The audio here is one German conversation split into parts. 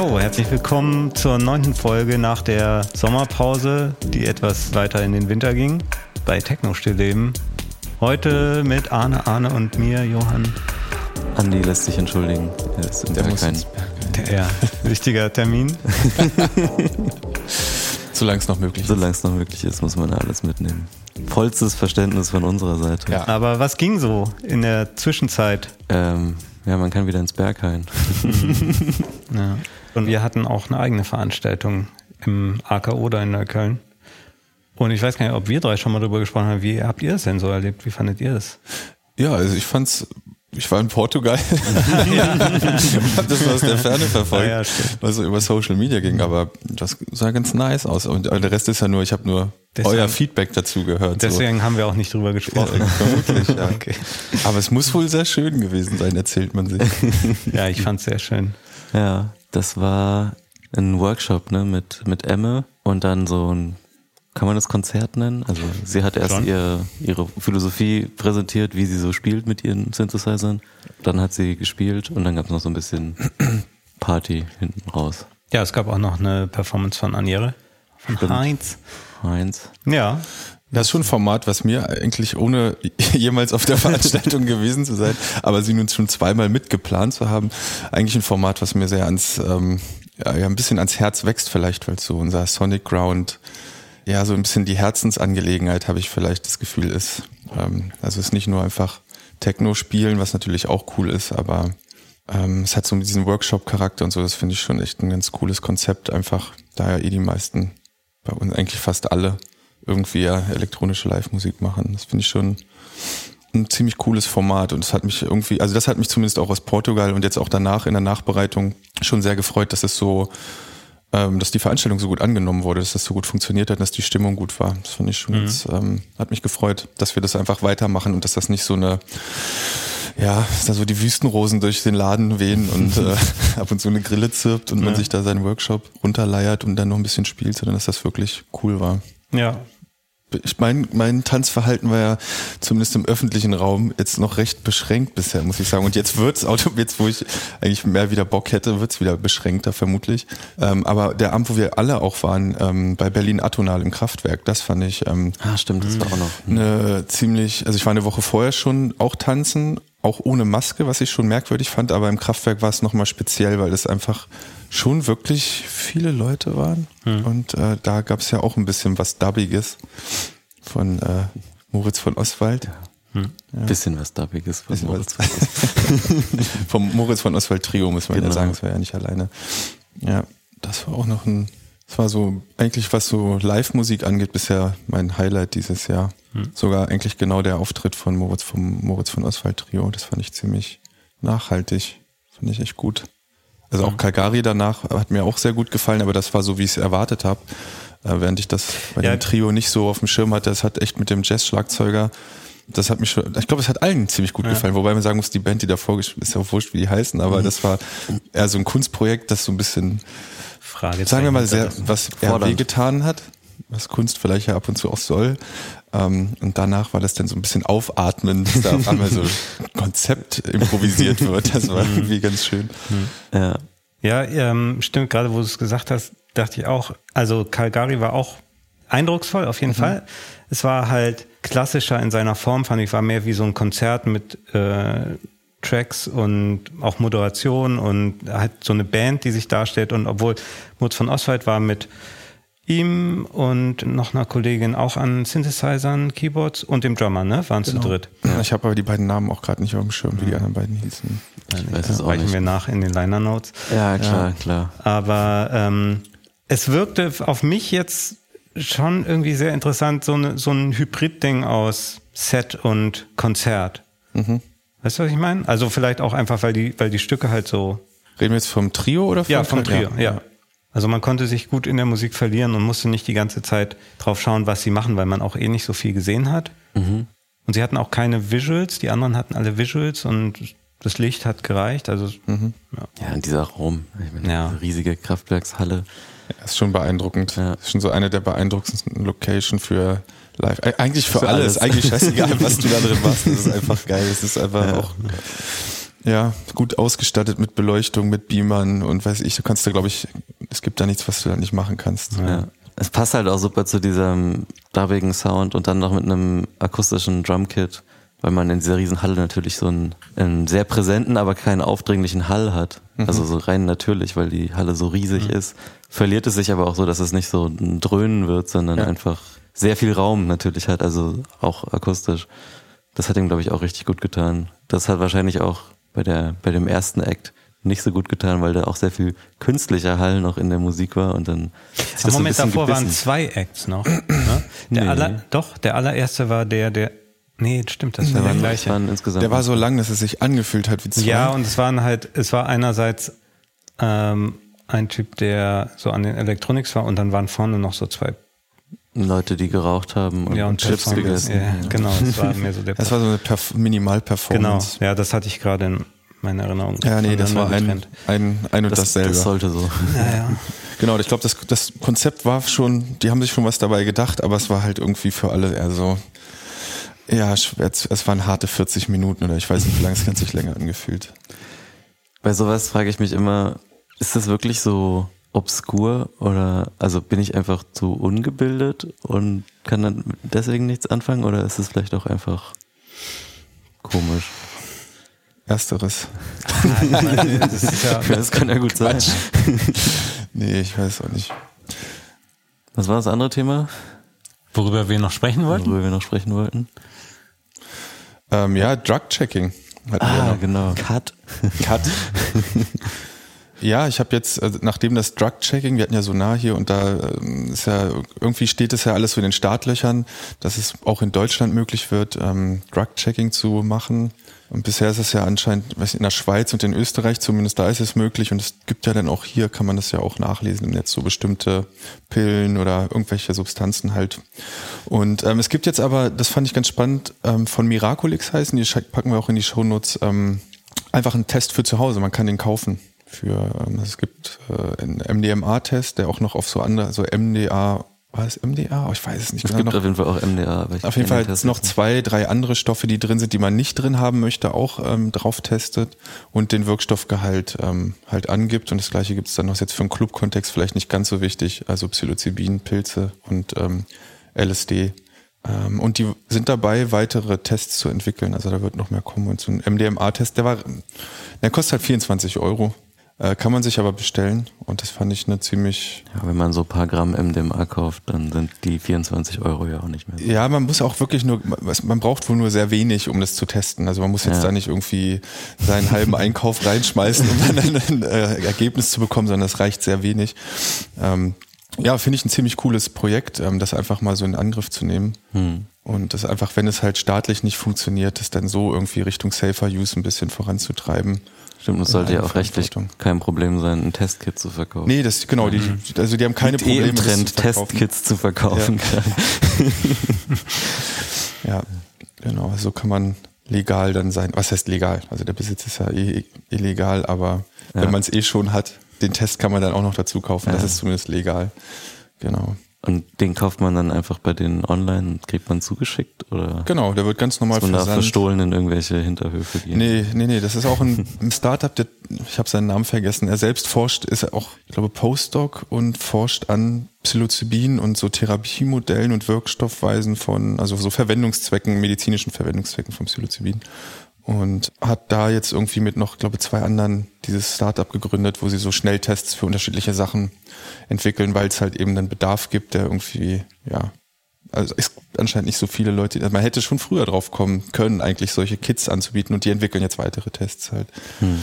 Jo, herzlich willkommen zur neunten Folge nach der Sommerpause, die etwas weiter in den Winter ging, bei Techno Stillleben. Heute mit Arne, Arne und mir, Johann. Andi lässt sich entschuldigen. Er ist in der kein der, wichtiger Termin. Solange es noch möglich ist. Solange es noch möglich ist, muss man alles mitnehmen. Vollstes Verständnis von unserer Seite. Ja. Aber was ging so in der Zwischenzeit? Ähm, ja, man kann wieder ins Berghain. ja. Und wir hatten auch eine eigene Veranstaltung im AKO da in Neukölln. Und ich weiß gar nicht, ob wir drei schon mal darüber gesprochen haben. Wie habt ihr das denn so erlebt? Wie fandet ihr das? Ja, also ich fand's ich war in Portugal. ja. hab das aus der Ferne verfolgt, ja, ja, was so über Social Media ging, aber das sah ganz nice aus. Und der Rest ist ja nur, ich habe nur deswegen, euer Feedback dazu gehört. Deswegen so. haben wir auch nicht drüber gesprochen. vermutlich, ja. Okay. Aber es muss wohl sehr schön gewesen sein, erzählt man sich. ja, ich fand's sehr schön. Ja, das war ein Workshop ne, mit, mit Emme und dann so ein kann man das Konzert nennen? Also sie hat erst ihr, ihre Philosophie präsentiert, wie sie so spielt mit ihren Synthesizern. Dann hat sie gespielt und dann gab es noch so ein bisschen Party hinten raus. Ja, es gab auch noch eine Performance von Aniere, von Stimmt. Heinz. Heinz. Ja. Das ist schon ein Format, was mir eigentlich ohne jemals auf der Veranstaltung gewesen zu sein, aber sie nun schon zweimal mitgeplant zu haben, eigentlich ein Format, was mir sehr ans, ähm, ja, ein bisschen ans Herz wächst vielleicht, weil so unser Sonic Ground ja, so ein bisschen die Herzensangelegenheit, habe ich vielleicht das Gefühl, ist. Ähm, also es ist nicht nur einfach Techno spielen, was natürlich auch cool ist, aber ähm, es hat so diesen Workshop-Charakter und so, das finde ich schon echt ein ganz cooles Konzept, einfach, da ja eh die meisten, bei uns eigentlich fast alle, irgendwie ja elektronische Live-Musik machen. Das finde ich schon ein ziemlich cooles Format und es hat mich irgendwie, also das hat mich zumindest auch aus Portugal und jetzt auch danach in der Nachbereitung schon sehr gefreut, dass es so ähm, dass die Veranstaltung so gut angenommen wurde, dass das so gut funktioniert hat, dass die Stimmung gut war. Das fand ich schon mhm. ganz, ähm, hat mich gefreut, dass wir das einfach weitermachen und dass das nicht so eine, ja, dass da so die Wüstenrosen durch den Laden wehen und äh, ab und zu eine Grille zirpt und ja. man sich da seinen Workshop runterleiert und dann noch ein bisschen spielt, sondern dass das wirklich cool war. Ja, ich mein, mein Tanzverhalten war ja zumindest im öffentlichen Raum jetzt noch recht beschränkt bisher, muss ich sagen. Und jetzt wird's, jetzt wo ich eigentlich mehr wieder Bock hätte, wird's wieder beschränkter vermutlich. Ähm, aber der Abend, wo wir alle auch waren, ähm, bei Berlin Atonal im Kraftwerk, das fand ich. Ähm, ah, stimmt, das war auch noch. Eine ziemlich, also ich war eine Woche vorher schon auch tanzen, auch ohne Maske, was ich schon merkwürdig fand, aber im Kraftwerk war es nochmal speziell, weil es einfach schon wirklich viele Leute waren. Hm. Und äh, da gab es ja auch ein bisschen was Dubbiges von äh, Moritz von Oswald. Hm. Ja. Bisschen was Dubbiges von Moritz von Oswald. Vom Moritz von Oswald Trio, muss man genau. ja sagen, das war ja nicht alleine. Ja, das war auch noch ein, das war so, eigentlich was so Live-Musik angeht, bisher mein Highlight dieses Jahr. Hm. Sogar eigentlich genau der Auftritt von Moritz vom Moritz von Oswald Trio, das fand ich ziemlich nachhaltig. Fand ich echt gut. Also auch Calgary danach hat mir auch sehr gut gefallen, aber das war so, wie ich es erwartet habe. Äh, während ich das bei ja. dem Trio nicht so auf dem Schirm hatte, das hat echt mit dem Jazz-Schlagzeuger, das hat mich schon, ich glaube, es hat allen ziemlich gut ja. gefallen, wobei man sagen muss, die Band, die davor ist ja auch wurscht, wie die heißen, aber mhm. das war eher so ein Kunstprojekt, das so ein bisschen, sagen wir mal, sehr, was er wehgetan hat, was Kunst vielleicht ja ab und zu auch soll. Ähm, und danach war das dann so ein bisschen aufatmen, dass da auf einmal so ein Konzept improvisiert wird. Das war mhm. irgendwie ganz schön. Ja, ja ähm, stimmt, gerade wo du es gesagt hast, dachte ich auch, also Calgary war auch eindrucksvoll, auf jeden mhm. Fall. Es war halt klassischer in seiner Form, fand ich, war mehr wie so ein Konzert mit äh, Tracks und auch Moderation und halt so eine Band, die sich darstellt. Und obwohl Mutz von Oswald war mit ihm und noch einer Kollegin auch an Synthesizern, Keyboards und dem Drummer, ne? Waren genau. zu dritt. Ja, ich habe aber die beiden Namen auch gerade nicht auf dem Schirm, wie die anderen beiden hießen. Ich weiß es auch nicht. wir nach in den Liner Notes. Ja, klar, ja. klar. Aber ähm, es wirkte auf mich jetzt schon irgendwie sehr interessant, so, eine, so ein Hybrid-Ding aus Set und Konzert. Mhm. Weißt du, was ich meine? Also vielleicht auch einfach, weil die, weil die Stücke halt so. Reden wir jetzt vom Trio oder vom Ja, vom Trio, ja. Also man konnte sich gut in der Musik verlieren und musste nicht die ganze Zeit drauf schauen, was sie machen, weil man auch eh nicht so viel gesehen hat. Mhm. Und sie hatten auch keine Visuals, die anderen hatten alle Visuals und das Licht hat gereicht. Also mhm. ja. ja, in dieser Raum, ich meine, ja. riesige Kraftwerkshalle. Ja, ist schon beeindruckend. Ja. Ist schon so eine der beeindruckendsten Location für live. Eigentlich für, für alles. alles. Eigentlich scheißegal, was du da drin machst. Das ist einfach geil. Das ist einfach ja. auch Ja, gut ausgestattet mit Beleuchtung, mit Beamern und weiß ich, du kannst da, glaube ich, es gibt da nichts, was du da nicht machen kannst. Ja. Es passt halt auch super zu diesem darbigen Sound und dann noch mit einem akustischen Drumkit, weil man in dieser Riesenhalle natürlich so einen, einen sehr präsenten, aber keinen aufdringlichen Hall hat. Mhm. Also so rein natürlich, weil die Halle so riesig mhm. ist. Verliert es sich aber auch so, dass es nicht so ein Dröhnen wird, sondern ja. einfach sehr viel Raum natürlich hat, also auch akustisch. Das hat ihm, glaube ich, auch richtig gut getan. Das hat wahrscheinlich auch bei der, bei dem ersten Act nicht so gut getan, weil da auch sehr viel künstlicher Hall noch in der Musik war und dann. Am Moment so davor gebissen. waren zwei Acts noch. Ne? Der nee. aller, doch, der allererste war der, der Nee, stimmt, das war der gleiche. insgesamt der war so lang, dass es sich angefühlt hat wie zwei. Ja, und es waren halt, es war einerseits ähm, ein Typ, der so an den Electronics war und dann waren vorne noch so zwei Leute, die geraucht haben und, ja, und Chips gegessen. Ja, genau, das war mehr so der Das war so eine Perf Minimal-Performance. Genau, ja, das hatte ich gerade in meiner Erinnerung. Ja, nee, das war ein, ein, ein und das, dasselbe. Das sollte so. Ja, ja. Genau, ich glaube, das, das Konzept war schon, die haben sich schon was dabei gedacht, aber es war halt irgendwie für alle eher so, ja, es waren harte 40 Minuten oder ich weiß nicht, wie lange es hat sich länger angefühlt. Bei sowas frage ich mich immer, ist das wirklich so obskur oder also bin ich einfach zu ungebildet und kann dann deswegen nichts anfangen oder ist es vielleicht auch einfach komisch? Ersteres. das, ja, das, kann ja gut sein. nee, ich weiß auch nicht. Was war das andere Thema? Worüber wir noch sprechen wollten? Worüber wir noch sprechen wollten? Ähm, ja, Drug-Checking. Ah, genau. Cut. Cut. Ja, ich habe jetzt, also nachdem das Drug-Checking, wir hatten ja so nah hier und da ähm, ist ja, irgendwie steht es ja alles so in den Startlöchern, dass es auch in Deutschland möglich wird, ähm, Drug-Checking zu machen. Und bisher ist es ja anscheinend, weiß in der Schweiz und in Österreich zumindest, da ist es möglich. Und es gibt ja dann auch hier, kann man das ja auch nachlesen im Netz, so bestimmte Pillen oder irgendwelche Substanzen halt. Und ähm, es gibt jetzt aber, das fand ich ganz spannend, ähm, von Miraculix heißen, die packen wir auch in die Shownotes, ähm, einfach einen Test für zu Hause. Man kann den kaufen für, ähm, es gibt äh, einen MDMA-Test, der auch noch auf so andere, so MDA, war es MDA? Oh, ich weiß es nicht. Es genau. gibt auf jeden Fall auch MDA. Auf jeden Fall noch zwei, drei andere Stoffe, die drin sind, die man nicht drin haben möchte, auch ähm, drauf testet und den Wirkstoffgehalt ähm, halt angibt. Und das gleiche gibt es dann noch jetzt für einen Club-Kontext vielleicht nicht ganz so wichtig, also Psilocybin, Pilze und ähm, LSD. Ähm, und die sind dabei, weitere Tests zu entwickeln. Also da wird noch mehr kommen. Und so ein MDMA-Test, der war, der kostet halt 24 Euro. Äh, kann man sich aber bestellen und das fand ich eine ziemlich. Ja, wenn man so ein paar Gramm MDMA kauft, dann sind die 24 Euro ja auch nicht mehr. So. Ja, man muss auch wirklich nur, man braucht wohl nur sehr wenig, um das zu testen. Also man muss jetzt ja. da nicht irgendwie seinen halben Einkauf reinschmeißen, um dann ein, ein äh, Ergebnis zu bekommen, sondern das reicht sehr wenig. Ähm, ja, finde ich ein ziemlich cooles Projekt, ähm, das einfach mal so in Angriff zu nehmen. Hm. Und das einfach, wenn es halt staatlich nicht funktioniert, das dann so irgendwie Richtung Safer Use ein bisschen voranzutreiben. Stimmt, es sollte ja auch rechtlich kein Problem sein, ein Testkit zu verkaufen. Nee, das genau, die, mhm. also die haben keine Liegt Probleme. Eh im Trend, Testkits zu verkaufen. Ja. ja, genau, so kann man legal dann sein. Was heißt legal? Also der Besitz ist ja eh illegal, aber ja. wenn man es eh schon hat, den Test kann man dann auch noch dazu kaufen. Ja. Das ist zumindest legal. Genau. Und den kauft man dann einfach bei denen online und kriegt man zugeschickt oder? Genau, der wird ganz normal versandt. verstohlen in irgendwelche Hinterhöfe gehen. Nee, nee, nee, das ist auch ein, ein Startup, der, ich habe seinen Namen vergessen. Er selbst forscht, ist auch, ich glaube, Postdoc und forscht an Psilocybin und so Therapiemodellen und Wirkstoffweisen von, also so Verwendungszwecken, medizinischen Verwendungszwecken von Psilocybin und hat da jetzt irgendwie mit noch, glaube zwei anderen dieses Startup gegründet, wo sie so Schnelltests für unterschiedliche Sachen entwickeln, weil es halt eben dann Bedarf gibt, der irgendwie, ja, also ist anscheinend nicht so viele Leute, also man hätte schon früher drauf kommen können, eigentlich solche Kits anzubieten und die entwickeln jetzt weitere Tests halt. Hm.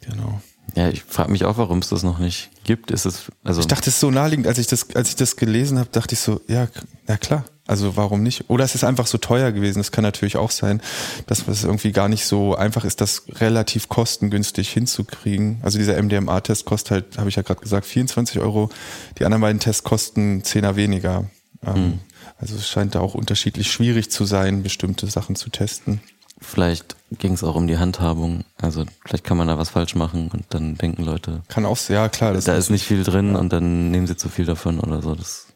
Genau. Ja, ich frage mich auch, warum es das noch nicht gibt. Ist es also Ich dachte, es ist so naheliegend, als ich das, als ich das gelesen habe, dachte ich so, ja, ja klar. Also warum nicht? Oder es ist einfach so teuer gewesen. Das kann natürlich auch sein, dass es irgendwie gar nicht so einfach ist, das relativ kostengünstig hinzukriegen. Also dieser MDMA-Test kostet halt, habe ich ja gerade gesagt, 24 Euro. Die anderen beiden Tests kosten Zehner weniger. Mhm. Also es scheint da auch unterschiedlich schwierig zu sein, bestimmte Sachen zu testen. vielleicht ging es auch um die Handhabung. Also vielleicht kann man da was falsch machen und dann denken Leute, Kann auch, ja klar. Da ist nicht viel drin und dann nehmen sie zu viel davon oder so. Das,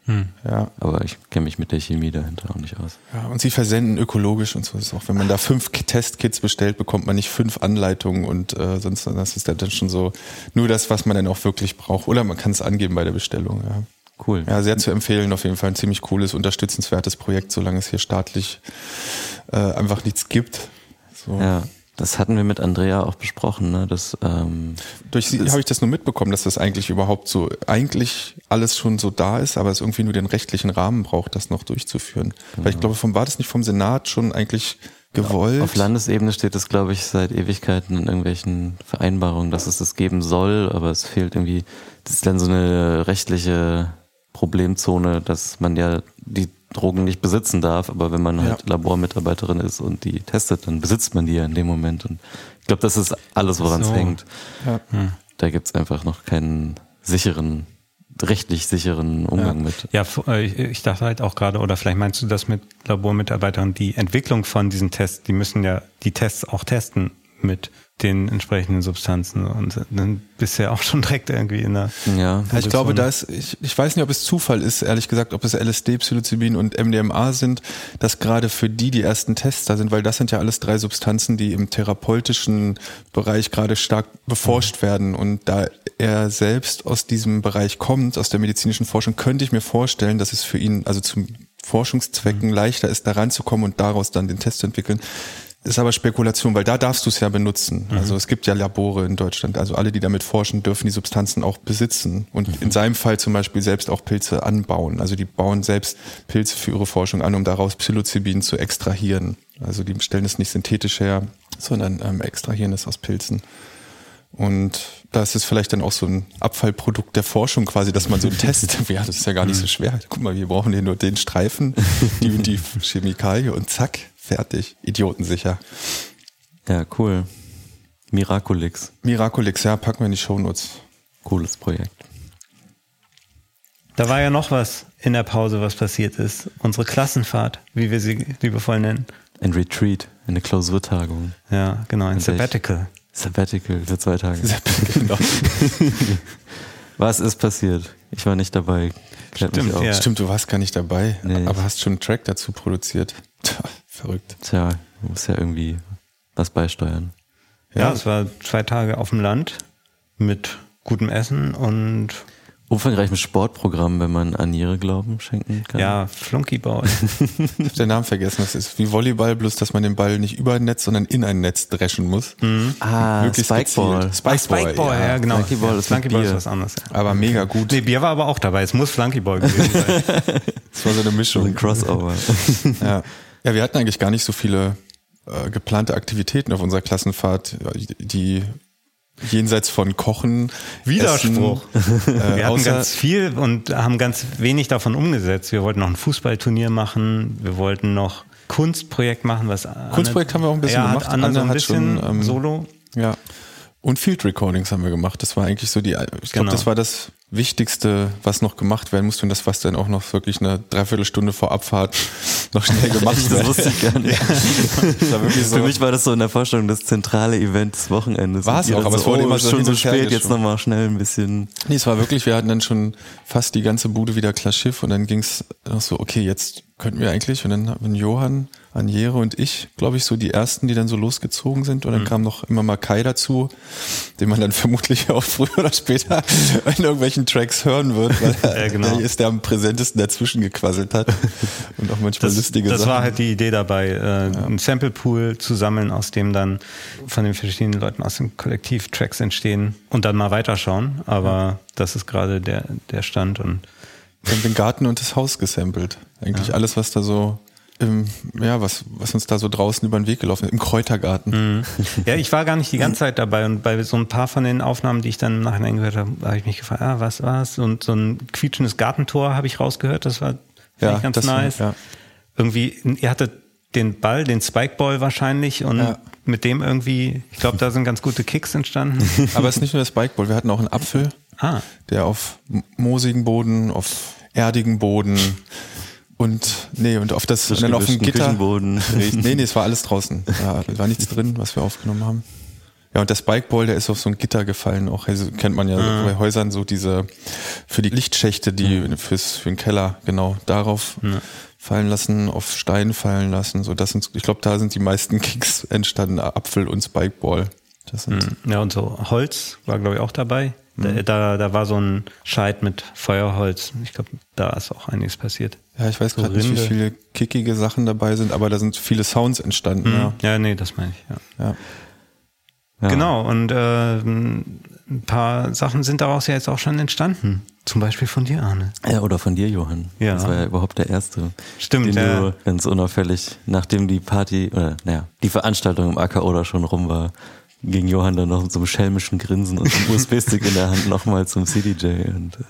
ja, aber ich kenne mich mit der Chemie dahinter auch nicht aus. ja, und sie versenden ökologisch und so. Das ist auch, wenn man da fünf Testkits bestellt, bekommt man nicht fünf Anleitungen und äh, sonst das ist dann schon so nur das, was man dann auch wirklich braucht. Oder man kann es angeben bei der Bestellung. Ja. Cool. Ja, sehr zu empfehlen, auf jeden Fall ein ziemlich cooles, unterstützenswertes Projekt, solange es hier staatlich äh, einfach nichts gibt. So. Ja, das hatten wir mit Andrea auch besprochen, ne? Das, ähm, Durch sie habe ich das nur mitbekommen, dass das eigentlich überhaupt so, eigentlich alles schon so da ist, aber es irgendwie nur den rechtlichen Rahmen braucht, das noch durchzuführen. Weil ich glaube, vom, war das nicht vom Senat schon eigentlich gewollt? auf Landesebene steht es, glaube ich, seit Ewigkeiten in irgendwelchen Vereinbarungen, dass es das geben soll, aber es fehlt irgendwie, das ist dann so eine rechtliche Problemzone, dass man ja die Drogen nicht besitzen darf, aber wenn man halt Ja. Labormitarbeiterin ist und die testet, dann besitzt man die ja in dem Moment. Und ich glaube, das ist alles, woran es So. hängt. Ja. Da gibt's einfach noch keinen sicheren, rechtlich sicheren Umgang mit. Ja, äh, ich- ich dachte halt auch gerade, oder vielleicht meinst du das mit Labormitarbeitern, die Entwicklung von diesen Tests, die müssen ja die Tests auch testen mit den entsprechenden Substanzen und dann bist du ja auch schon direkt irgendwie in der Ja, Ja, ich glaube, Position. da ist, ich, ich weiß nicht, ob es Zufall ist, ehrlich gesagt, ob es LSD, Psilocybin und MDMA sind, dass gerade für die die ersten Tests da sind, weil das sind ja alles drei Substanzen, die im therapeutischen Bereich gerade stark beforscht werden. Und da er selbst aus diesem Bereich kommt, aus der medizinischen Forschung, könnte ich mir vorstellen, dass es für ihn, also zum Forschungszwecken leichter ist, da ranzukommen und daraus dann den Test zu entwickeln. Ist aber Spekulation, weil da darfst du es ja benutzen. Also es gibt ja Labore in Deutschland. Also alle, die damit forschen, dürfen die Substanzen auch besitzen. Und in seinem Fall zum Beispiel selbst auch Pilze anbauen. Also die bauen selbst Pilze für ihre Forschung an, um daraus Psilocybin zu extrahieren. Also die stellen es nicht synthetisch her, sondern ähm, extrahieren es aus Pilzen. Und da ist es vielleicht dann auch so ein Abfallprodukt der Forschung quasi, dass man so einen Test, ja, das ist ja gar nicht so schwer. Guck mal, wir brauchen hier nur den Streifen, die und die Chemikalie und zack, fertig. Idiotensicher. ja, cool. Miraculix, Miraculix, ja, packen wir in die Shownotes. cooles Projekt. Da war ja noch was in der Pause, was passiert ist. Unsere Klassenfahrt, wie wir sie liebevoll nennen. Ein Retreat, eine Klausurtagung, Ja, genau, ein Sabbatical. Sabbatical für zwei Tage. genau. Was ist passiert? Ich war nicht dabei. Stimmt, ja. Stimmt, du warst gar nicht dabei, Nee. aber hast schon einen Track dazu produziert. Verrückt. Tja, muss ja irgendwie was beisteuern. Ja, es war zwei Tage auf dem Land mit gutem Essen und Umfangreichem Sportprogramm, wenn man an ihre Glauben schenken kann. ja, Flunkyball. Ich hab den Namen vergessen. Das ist wie Volleyball, bloß dass man den Ball nicht über ein Netz, sondern in ein Netz dreschen muss. Ah, Möglichst Spikeball. Spikeball, Spikeball, ja, genau. Flunkyball ja, ist Flunkyball ist was anderes. Ja. Aber mega gut. Nee, Bier war aber auch dabei. Es muss Flunkyball gewesen sein. Das war so eine So ein Mischung. Crossover. Ja. Ja, wir hatten eigentlich gar nicht so viele äh, geplante Aktivitäten auf unserer Klassenfahrt, die jenseits von Kochen, Widerspruch. Essen, äh, Wir hatten ganz viel und haben ganz wenig davon umgesetzt. Wir wollten noch ein Fußballturnier machen. Wir wollten noch Kunstprojekt machen, was Anne- Kunstprojekt haben wir auch ein bisschen ja, gemacht. Anne Anne ein hat bisschen schon, ähm, Solo. Ja. Und Field Recordings haben wir gemacht. Das war eigentlich so die, ich glaube, Genau. das war das Wichtigste, was noch gemacht werden musste und das, was dann auch noch wirklich eine Dreiviertelstunde vor Abfahrt noch schnell gemacht Das wird. wusste ich gar nicht. Das wirklich so. Für mich war das so in der Vorstellung das zentrale Event des Wochenendes. War es auch, aber so, es wurde oh, immer so schon so spät, jetzt nochmal schnell ein bisschen. Nee, es war wirklich, wir hatten dann schon fast die ganze Bude wieder klar Schiff und dann ging's noch so, okay, jetzt könnten wir eigentlich und dann haben Johann, Anjere und ich, glaube ich, so die ersten, die dann so losgezogen sind und dann kam noch immer mal Kai dazu, den man dann vermutlich auch früher oder später in irgendwelchen Tracks hören wird, weil er Ja, genau. der ist der am präsentesten dazwischen gequasselt hat und auch manchmal Das, lustige das Sachen. war halt die Idee dabei, äh, einen Sample-Pool zu sammeln, aus dem dann von den verschiedenen Leuten aus dem Kollektiv Tracks entstehen und dann mal weiterschauen. Aber das ist gerade der, der Stand und Wir haben den Garten und das Haus gesampelt. Eigentlich alles, was da so im, ja, was, was uns da so draußen über den Weg gelaufen ist, im Kräutergarten. Ja, ich war gar nicht die ganze Zeit dabei und bei so ein paar von den Aufnahmen, die ich dann im Nachhinein gehört habe, habe ich mich gefragt, ah, was war's? Und so ein quietschendes Gartentor habe ich rausgehört, das war ich ganz das nice. ja. Irgendwie, ihr hattet den Ball, den Spikeball wahrscheinlich und Ja. mit dem irgendwie, ich glaube, da sind ganz gute Kicks entstanden. Aber es ist nicht nur das Bikeball, wir hatten auch einen Apfel, ah, der auf moosigen Boden, auf erdigen Boden Und nee, und auf das dann auf dem Gitter. Küchenboden. nee, nee, es war alles draußen. Da war nichts drin, was wir aufgenommen haben. Ja, und der Spikeball, der ist auf so ein Gitter gefallen. Auch also kennt man ja Mhm. bei Häusern so diese für die Lichtschächte, die fürs für den Keller genau darauf fallen lassen, auf Stein fallen lassen. So, das sind, ich glaube, da sind die meisten Kicks entstanden. Apfel und Spikeball. Das sind Ja, und so Holz war, glaube ich, auch dabei. Mhm. Da, da, da war so ein Scheit mit Feuerholz. Ich glaube, da ist auch einiges passiert. Ja, ich weiß gerade nicht, wie viele kickige Sachen dabei sind, aber da sind viele Sounds entstanden. Ja. Ja, nee, das meine ich, ja. ja. Ja. Genau, und äh, ein paar Sachen sind daraus ja jetzt auch schon entstanden. Zum Beispiel von dir, Arne. Ja, oder von dir, Johann. Ja. Das war ja überhaupt der erste. Stimmt, den ja. du ganz unauffällig, nachdem die Party, oder naja, die Veranstaltung im AK oder schon rum war, ging Johann dann noch mit so einem schelmischen Grinsen und einem USB-Stick in der Hand nochmal zum CDJ. Und, äh,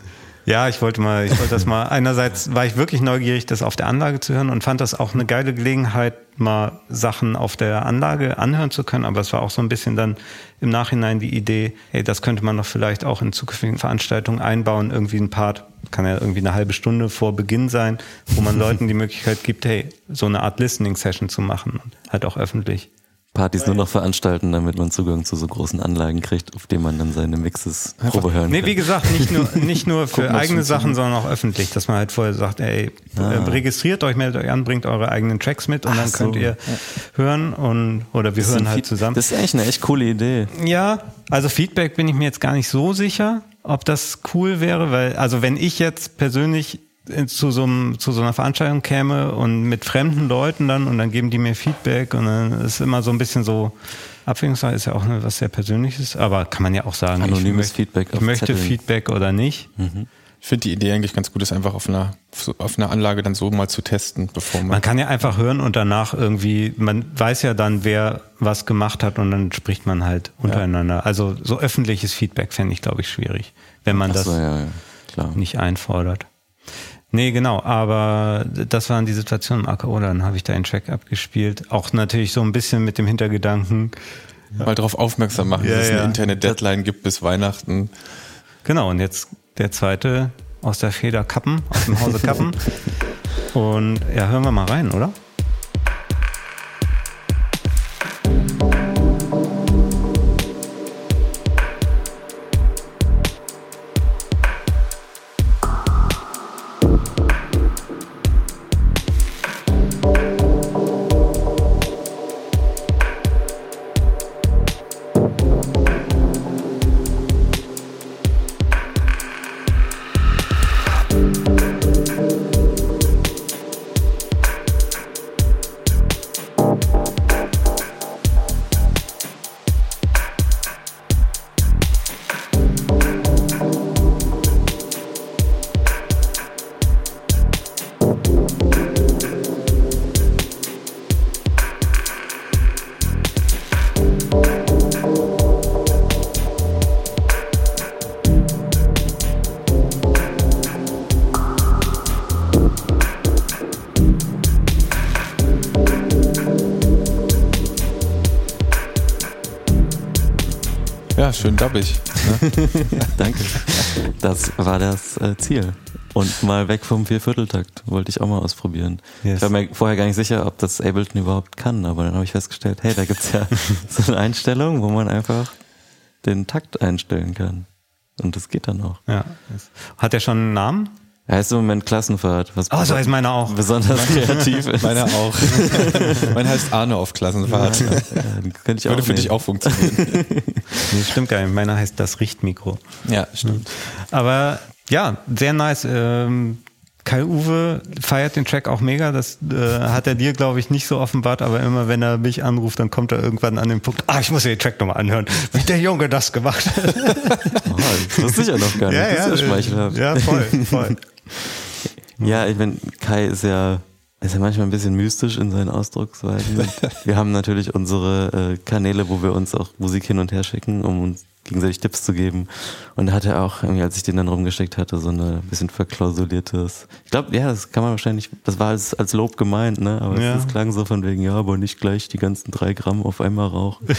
Ja, ich wollte mal, ich wollte das mal. Einerseits war ich wirklich neugierig, das auf der Anlage zu hören und fand das auch eine geile Gelegenheit, mal Sachen auf der Anlage anhören zu können. Aber es war auch so ein bisschen dann im Nachhinein die Idee, hey, das könnte man doch vielleicht auch in zukünftigen Veranstaltungen einbauen. Irgendwie ein Part, kann ja irgendwie eine halbe Stunde vor Beginn sein, wo man Leuten die Möglichkeit gibt, hey, so eine Art Listening-Session zu machen. Halt auch öffentlich. Partys nur noch veranstalten, damit man Zugang zu so großen Anlagen kriegt, auf denen man dann seine Mixes Probe hören Nee, kann. wie gesagt, nicht nur, nicht nur für Gucken, eigene Sachen, sondern auch öffentlich, dass man halt vorher sagt, ey, äh, registriert euch, meldet euch an, bringt eure eigenen Tracks mit und dann so. könnt ihr hören und oder wir Das hören halt zusammen. Das ist eigentlich eine echt coole Idee. Ja, also Feedback bin ich mir jetzt gar nicht so sicher, ob das cool wäre, weil, also wenn ich jetzt persönlich zu so, einem, zu so einer Veranstaltung käme und mit fremden Leuten dann und dann geben die mir Feedback und dann ist immer so ein bisschen so, Abwägungssache ist ja auch was sehr Persönliches, aber kann man ja auch sagen, Anonymes ich möchte, Feedback ich möchte Zetteln. Feedback oder nicht. Ich finde die Idee eigentlich ganz gut, das einfach auf einer, auf einer Anlage dann so mal zu testen, bevor man. Man kann ja einfach hören und danach irgendwie, man weiß ja dann, wer was gemacht hat und dann spricht man halt untereinander. Also so öffentliches Feedback fände ich, glaube ich, schwierig, wenn man das Achso, ja, ja, nicht einfordert. Nee, genau, aber das waren die Situationen im AKO, dann habe ich da einen Track abgespielt. Auch natürlich so ein bisschen mit dem Hintergedanken, mal darauf aufmerksam machen, Ja, dass es ja. eine Internet-Deadline gibt bis Weihnachten. genau, und jetzt der zweite aus der Feder Kappen, aus dem Hause Kappen. und ja, hören wir mal rein, oder? Ja, schön dubbig. Danke. Das war das äh, Ziel. Und mal weg vom Viervierteltakt wollte ich auch mal ausprobieren. Yes. Ich war mir vorher gar nicht sicher, ob das Ableton überhaupt kann, aber dann habe ich festgestellt, hey, da gibt's ja so eine Einstellung, wo man einfach den Takt einstellen kann. Und das geht dann auch. Ja. Hat er schon einen Namen? Er heißt im Moment Klassenfahrt, was Oh, so heißt meiner auch. besonders kreativ ist. Meiner auch. Mein heißt Arne auf Klassenfahrt. Ja, den könnte ich auch Würde für dich auch funktionieren. Nee, stimmt gar nicht. Meiner heißt das Richtmikro. Ja, stimmt. Aber ja, sehr nice. Ähm, Kai Uwe feiert den Track auch mega. Das äh, hat er dir, glaube ich, nicht so offenbart, aber immer wenn er mich anruft, dann kommt er irgendwann an den Punkt, ah, ich muss mir den Track nochmal anhören, wie der Junge das gemacht hat. Oh, das wusste ich ja noch gar nicht. das ist ja ja, voll, voll. Ja, ich meine, Kai ist ja, ist ja manchmal ein bisschen mystisch in seinen Ausdrucksweisen. wir haben natürlich unsere äh, Kanäle, wo wir uns auch Musik hin und her schicken, um uns gegenseitig Tipps zu geben. Und da hat er auch, irgendwie, als ich den dann rumgeschickt hatte, so eine bisschen verklausuliertes. Ich glaube, ja, das kann man wahrscheinlich, das war als, als Lob gemeint, ne? Aber Ja. es, es klang so von wegen, ja, aber nicht gleich die ganzen drei Gramm auf einmal rauchen.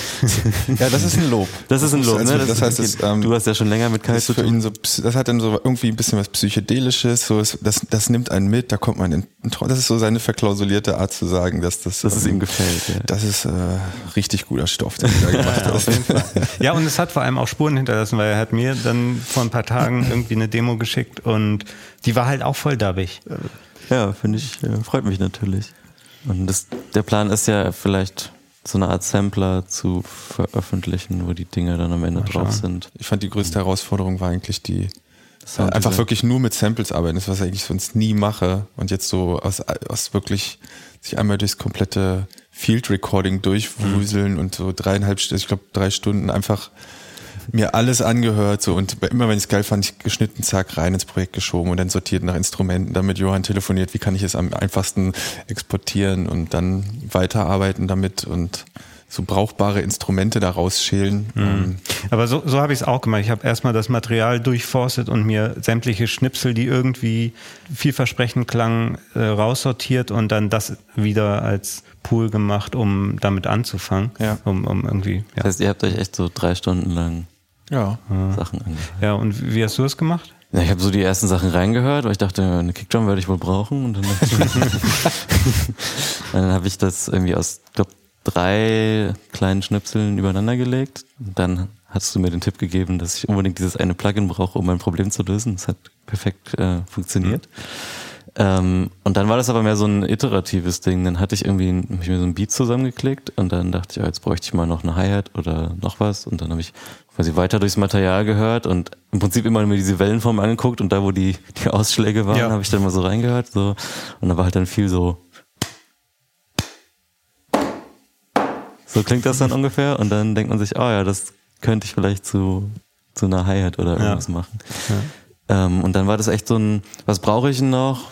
Ja, das ist ein Lob. Das ist ein Lob, Also, ne? das heißt, es, ähm, du hast ja schon länger mit Kai Das, zu tun. so, das hat dann so irgendwie ein bisschen was Psychedelisches, so ist, das, das nimmt einen mit, da kommt man in, das ist so seine verklausulierte Art zu sagen, dass das, Dass es ähm, ihm gefällt, ja. Das ist äh, richtig guter Stoff, den du da gemacht hast. Ja, und es hat vor allem auch Spuren hinterlassen, weil er hat mir dann vor ein paar Tagen irgendwie eine Demo geschickt und die war halt auch voll dabbig. Ja, finde ich, äh, freut mich natürlich. Und das, der Plan ist ja vielleicht so eine Art Sampler zu veröffentlichen, wo die Dinge dann am Ende drauf sind. Ich fand die größte Herausforderung war eigentlich die, äh, Sound einfach Design. wirklich nur mit Samples arbeiten, das was ich eigentlich sonst nie mache und jetzt so aus, aus wirklich sich einmal durchs komplette Field Recording durchwuseln und so dreieinhalb, St- ich glaube drei Stunden einfach mir alles angehört so und immer wenn ich es geil fand, ich geschnitten, zack, rein ins Projekt geschoben und dann sortiert nach Instrumenten, dann mit Johann telefoniert, wie kann ich es am einfachsten exportieren und dann weiterarbeiten damit und so brauchbare Instrumente daraus schälen. Ähm, Aber so, so habe ich es auch gemacht. Ich habe erstmal das Material durchforstet und mir sämtliche Schnipsel, die irgendwie vielversprechend klangen, äh, raussortiert und dann das wieder als Pool gemacht, um damit anzufangen. Ja. Um, um irgendwie, ja. Das heißt, ihr habt euch echt so drei Stunden lang ja. Sachen angehört. ja, und wie hast du es gemacht? Ja, ich habe so die ersten Sachen reingehört, weil ich dachte, eine Kickdrum werde ich wohl brauchen. Und dann, dann habe ich das irgendwie aus, glaube drei kleinen Schnipseln übereinander gelegt. Dann hast du mir den Tipp gegeben, dass ich unbedingt dieses eine Plugin brauche, um mein Problem zu lösen. Das hat perfekt äh, funktioniert. Ähm, und dann war das aber mehr so ein iteratives Ding. Dann hatte ich irgendwie hab ich mir so ein Beat zusammengeklickt und dann dachte ich, ja, jetzt bräuchte ich mal noch eine Hi-Hat oder noch was. Und dann habe ich quasi weiter durchs Material gehört und im Prinzip immer mir diese Wellenform angeguckt und da, wo die, die Ausschläge waren, Ja. habe ich dann mal so reingehört. So. Und da war halt dann viel so. So klingt das dann ungefähr. Und dann denkt man sich, oh ja, das könnte ich vielleicht zu, zu einer Hi-Hat oder irgendwas machen. Ähm, und dann war das echt so ein, was brauche ich denn noch?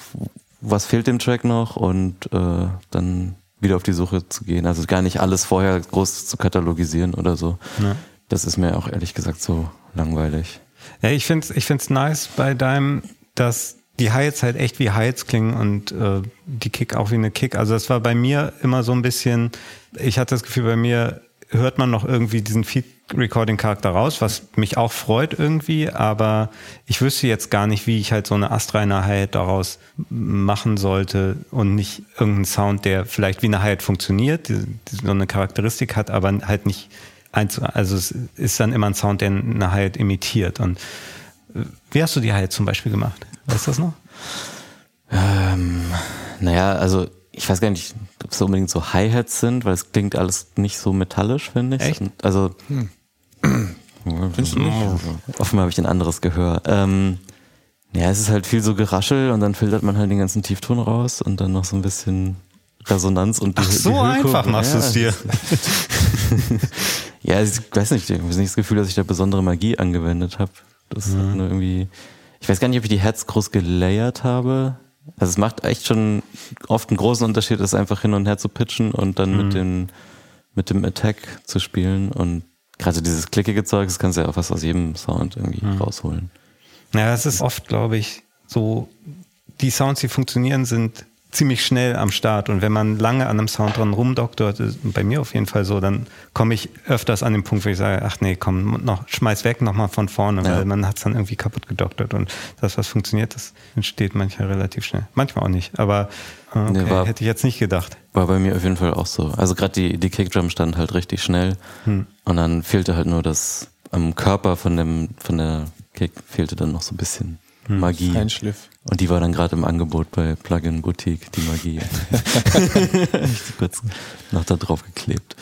Was fehlt dem Track noch? Und äh, dann wieder auf die Suche zu gehen. Also gar nicht alles vorher groß zu katalogisieren oder so. Ja. Das ist mir auch ehrlich gesagt so langweilig. Ja, ich finde es ich find's nice bei deinem, dass die Hi-Hats halt echt wie Hi-Hats klingen und äh, die Kick auch wie eine Kick. Also das war bei mir immer so ein bisschen, ich hatte das Gefühl, bei mir hört man noch irgendwie diesen Feed-Recording-Charakter raus, was mich auch freut irgendwie, aber ich wüsste jetzt gar nicht, wie ich halt so eine astreine Hi-Hat daraus machen sollte und nicht irgendeinen Sound, der vielleicht wie eine Hi-Hat funktioniert, die, die so eine Charakteristik hat, aber halt nicht also es ist dann immer ein Sound, der eine Hi-Hat imitiert und äh, wie hast du die Hi-Hat zum Beispiel gemacht? Weißt du das noch? Ähm, naja, also ich weiß gar nicht, ob es unbedingt so Hi-Hats sind, weil es klingt alles nicht so metallisch, finde ich. Echt? Und Also offenbar habe ich ein anderes Gehör. Ähm, ja, es ist halt viel so Geraschel und dann filtert man halt den ganzen Tiefton raus und dann noch so ein bisschen Resonanz und die, Ach, so die einfach machst du ja, es dir. Ja, ich weiß nicht, ich habe nicht das Gefühl, dass ich da besondere Magie angewendet habe. Das Mhm. hat nur irgendwie. Ich weiß gar nicht, ob ich die Heads groß gelayert habe. Also es macht echt schon oft einen großen Unterschied, das einfach hin und her zu pitchen und dann Mhm. mit dem mit dem Attack zu spielen und gerade dieses klickige Zeug, das kannst du ja auch fast aus jedem Sound irgendwie Mhm. rausholen. Ja, es ist oft, glaube ich, so, die Sounds, die funktionieren, sind ziemlich schnell am Start. Und wenn man lange an einem Sound dran rumdoktort, ist bei mir auf jeden Fall so, dann komme ich öfters an den Punkt, wo ich sage, ach nee, komm, noch, schmeiß weg, nochmal von vorne, Ja. weil man hat es dann irgendwie kaputt gedoktert. Und das, was funktioniert, das entsteht manchmal relativ schnell. Manchmal auch nicht, aber äh, okay, Nee, war- hätte ich jetzt nicht gedacht. War bei mir auf jeden Fall auch so. Also gerade die, die Kickdrum stand halt richtig schnell Hm. und dann fehlte halt nur das am Körper von dem von der Kick fehlte dann noch so ein bisschen Hm. Magie. Feinschliff. Und die war dann gerade im Angebot bei Plugin Boutique, die Magie. kurz noch da drauf geklebt.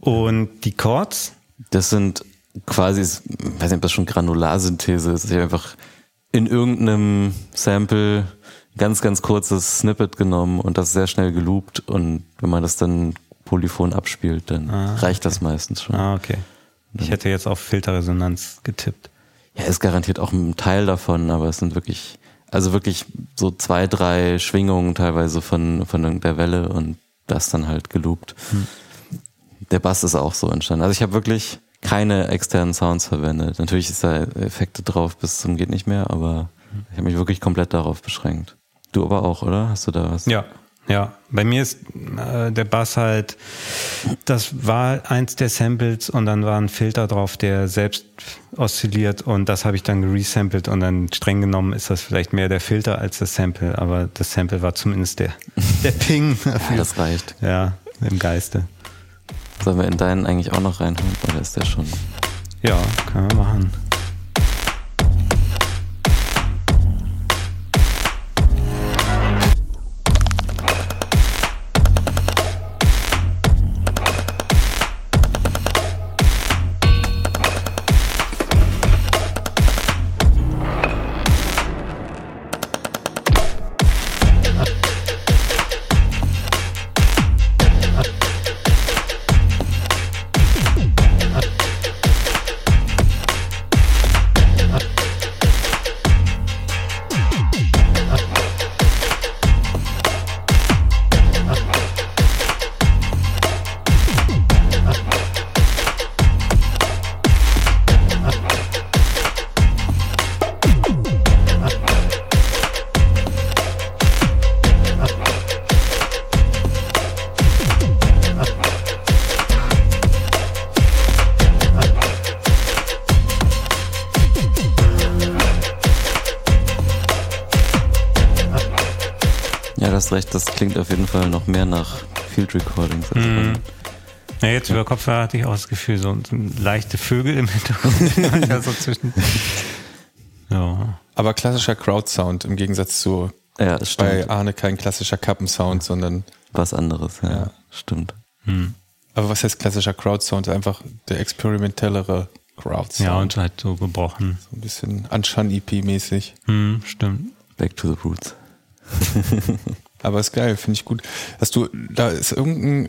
Und die Chords, Das sind quasi, ich weiß nicht, ob das schon Granularsynthese ist. Ich habe einfach in irgendeinem Sample ganz, ganz kurzes Snippet genommen und das sehr schnell geloopt. Und wenn man das dann polyphon abspielt, dann reicht das meistens schon. ah, okay. Ich hätte jetzt auf Filterresonanz getippt. Ja, ist garantiert auch ein Teil davon, aber es sind wirklich, also wirklich so zwei, drei Schwingungen teilweise von, von der Welle und das dann halt geloopt. Der Bass ist auch so entstanden. Also ich habe wirklich keine externen Sounds verwendet. Natürlich ist da Effekte drauf bis zum geht nicht mehr, aber ich habe mich wirklich komplett darauf beschränkt. Du aber auch, oder? Hast du da was? Ja, ja. Bei mir ist äh, der Bass halt, das war eins der Samples und dann war ein Filter drauf, der selbst oszilliert und das habe ich dann geresampled und dann streng genommen ist das vielleicht mehr der Filter als das Sample, aber das Sample war zumindest der, der Ping. ja, das reicht. Ja, im Geiste. Sollen wir in deinen eigentlich auch noch reinhören oder ist der schon? Ja, können wir machen. Recht, das klingt auf jeden Fall noch mehr nach Field Recordings. Als mhm. Ja, jetzt über Kopfhörer hatte ich auch das Gefühl, so, so leichte Vögel im Hintergrund. so zwischen. Ja. Aber klassischer Crowd-Sound im Gegensatz zu ja, das stimmt. bei Arne kein klassischer Kappensound, sondern was anderes. Ja, ja. stimmt. Hm. Aber was heißt klassischer Crowd-Sound? Einfach der experimentellere Crowd-Sound. Ja, und halt so gebrochen. So ein bisschen Unshan-EP-mäßig. Hm, stimmt. Back to the Roots. Aber ist geil, finde ich gut. Hast du, da ist irgendein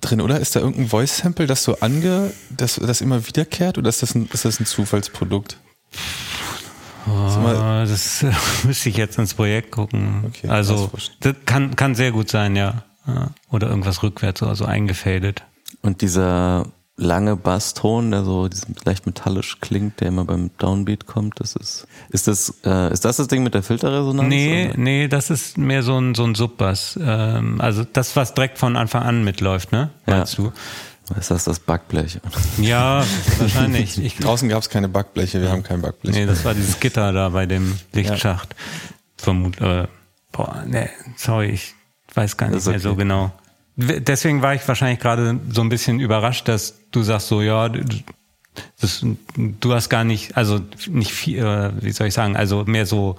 drin, oder? Ist da irgendein Voice-Sample, das so ange, das, das immer wiederkehrt oder ist das ein, ist das ein Zufallsprodukt? Oh, das müsste ich jetzt ins Projekt gucken. Okay, also, das kann, kann sehr gut sein, ja. Oder irgendwas rückwärts oder so eingefadet. Und dieser lange Basston, der so leicht metallisch klingt, der immer beim Downbeat kommt. Das ist, ist das, äh, ist das das Ding mit der Filterresonanz? Nee, oder? nee, das ist mehr so ein, so ein Subbass. Ähm, also das, was direkt von Anfang an mitläuft, ne? Meinst ja. du? Ist das das Backblech? Ja, wahrscheinlich. Ich, Draußen gab es keine Backbleche, wir haben kein Backblech. Nee, das war dieses Gitter da bei dem Lichtschacht. Ja. Vermutlich. Äh, boah, nee, sorry, ich weiß gar nicht okay. mehr so genau. Deswegen war ich wahrscheinlich gerade so ein bisschen überrascht, dass du sagst so, ja, das, du hast gar nicht, also nicht viel, äh, wie soll ich sagen, also mehr so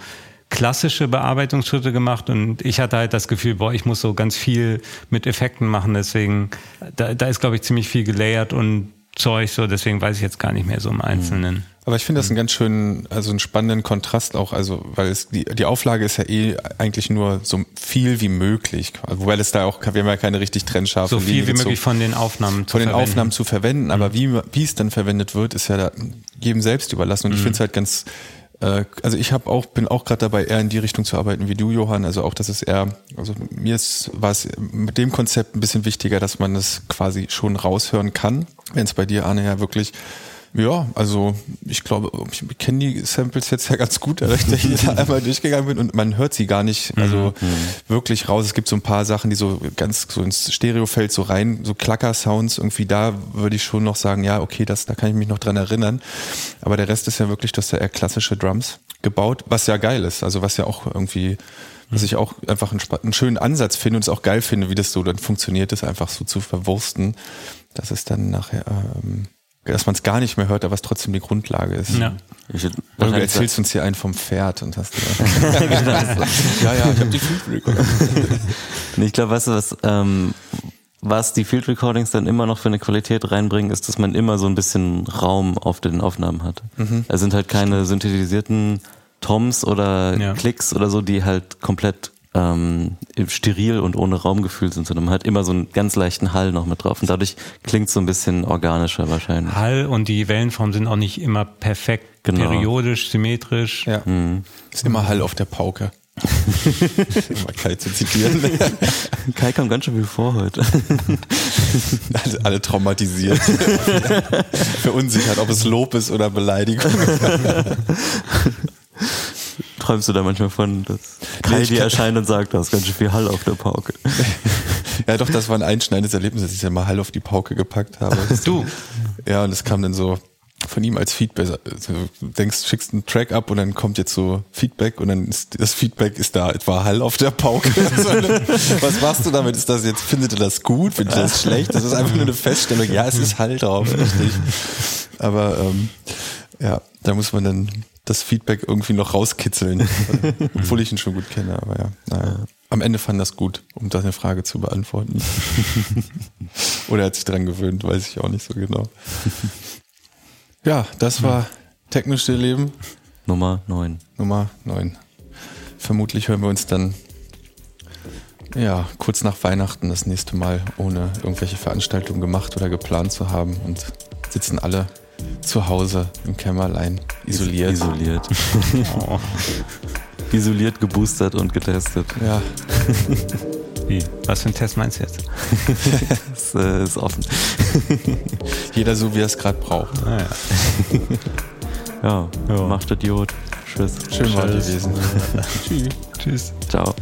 klassische Bearbeitungsschritte gemacht und ich hatte halt das Gefühl, boah, ich muss so ganz viel mit Effekten machen, deswegen, da, da ist glaube ich ziemlich viel gelayert und Zeug, so deswegen weiß ich jetzt gar nicht mehr so im Einzelnen. Aber ich finde das einen ganz schönen, also einen spannenden Kontrast auch, also weil es die, die Auflage ist ja eh eigentlich nur so viel wie möglich, wobei es da auch, wir haben ja keine richtig trennscharfe So viel Linie wie möglich von den Aufnahmen zu von den verwenden. Aufnahmen zu verwenden, aber mhm. wie, wie es dann verwendet wird, ist ja da jedem selbst überlassen und mhm. ich finde es halt ganz also ich habe auch bin auch gerade dabei eher in die Richtung zu arbeiten wie du Johann. Also auch das ist eher also mir ist war es mit dem Konzept ein bisschen wichtiger dass man es quasi schon raushören kann wenn es bei dir Arne ja wirklich ja, also ich glaube, ich kenne die Samples jetzt ja ganz gut, dass ich da einmal durchgegangen bin und man hört sie gar nicht, also mhm. wirklich raus. Es gibt so ein paar Sachen, die so ganz so ins Stereofeld so rein, so Klacker-Sounds irgendwie da würde ich schon noch sagen, ja, okay, das, da kann ich mich noch dran erinnern. Aber der Rest ist ja wirklich, dass ja eher klassische Drums gebaut, was ja geil ist, also was ja auch irgendwie was ich auch einfach einen, einen schönen Ansatz finde und es auch geil finde, wie das so dann funktioniert, ist einfach so zu verwursten, dass es dann nachher ähm, dass man es gar nicht mehr hört, aber es trotzdem die Grundlage ist. Ja. Ich, du erzählst uns hier einen vom Pferd und hast ja, ja, ich habe die Field Recordings. ich glaube, weißt du was, ähm, was die Field Recordings dann immer noch für eine Qualität reinbringen, ist, dass man immer so ein bisschen Raum auf den Aufnahmen hat. Mhm. Es sind halt keine synthetisierten Toms oder ja. Klicks oder so, die halt komplett ähm, steril und ohne Raumgefühl sind, sondern man hat immer so einen ganz leichten Hall noch mit drauf. Und dadurch klingt es so ein bisschen organischer wahrscheinlich. Hall und die Wellenformen sind auch nicht immer perfekt, genau. periodisch, symmetrisch. Ja. Mhm. Ist immer Hall auf der Pauke. mal Kai zu zitieren. Kai kam ganz schön viel vor heute. alle, alle traumatisiert. Verunsichert, ob es Lob ist oder Beleidigung. Träumst du da manchmal von, dass Kai Nee, dir erscheint und sagt, da ist ganz schön viel Hall auf der Pauke. Ja, doch, das war ein einschneidendes Erlebnis, dass ich ja mal Hall auf die Pauke gepackt habe. Du. Ja, und es kam dann so von ihm als Feedback. Also, Du denkst, schickst einen Track ab und dann kommt jetzt so Feedback und dann ist das Feedback ist da, etwa Hall auf der Pauke. Was machst du damit? Ist das jetzt, findet ihr das gut? Findet ihr das schlecht? Das ist einfach nur eine Feststellung. Ja, es ist Hall drauf, richtig. Aber ähm, ja, da muss man dann das Feedback irgendwie noch rauskitzeln. Obwohl ich ihn schon gut kenne, aber ja. Naja. Am Ende fand das gut, um deine Frage zu beantworten. Oder er hat sich dran gewöhnt, weiß ich auch nicht so genau. Ja, das war Techno-Stillleben Nummer 9. Nummer 9. Vermutlich hören wir uns dann ja, kurz nach Weihnachten das nächste Mal, ohne irgendwelche Veranstaltungen gemacht oder geplant zu haben und sitzen alle zu Hause im Kämmerlein, isoliert. Isoliert. Isoliert, geboostert und getestet. Ja, Wie? Was für ein Test meinst du jetzt? Das äh, ist offen. jeder so, wie er es gerade braucht. Ah, ja. Ja, Ja. macht Idiot. Tschüss. Schön war Tschüss. gewesen. Tschüss. Tschüss. Ciao.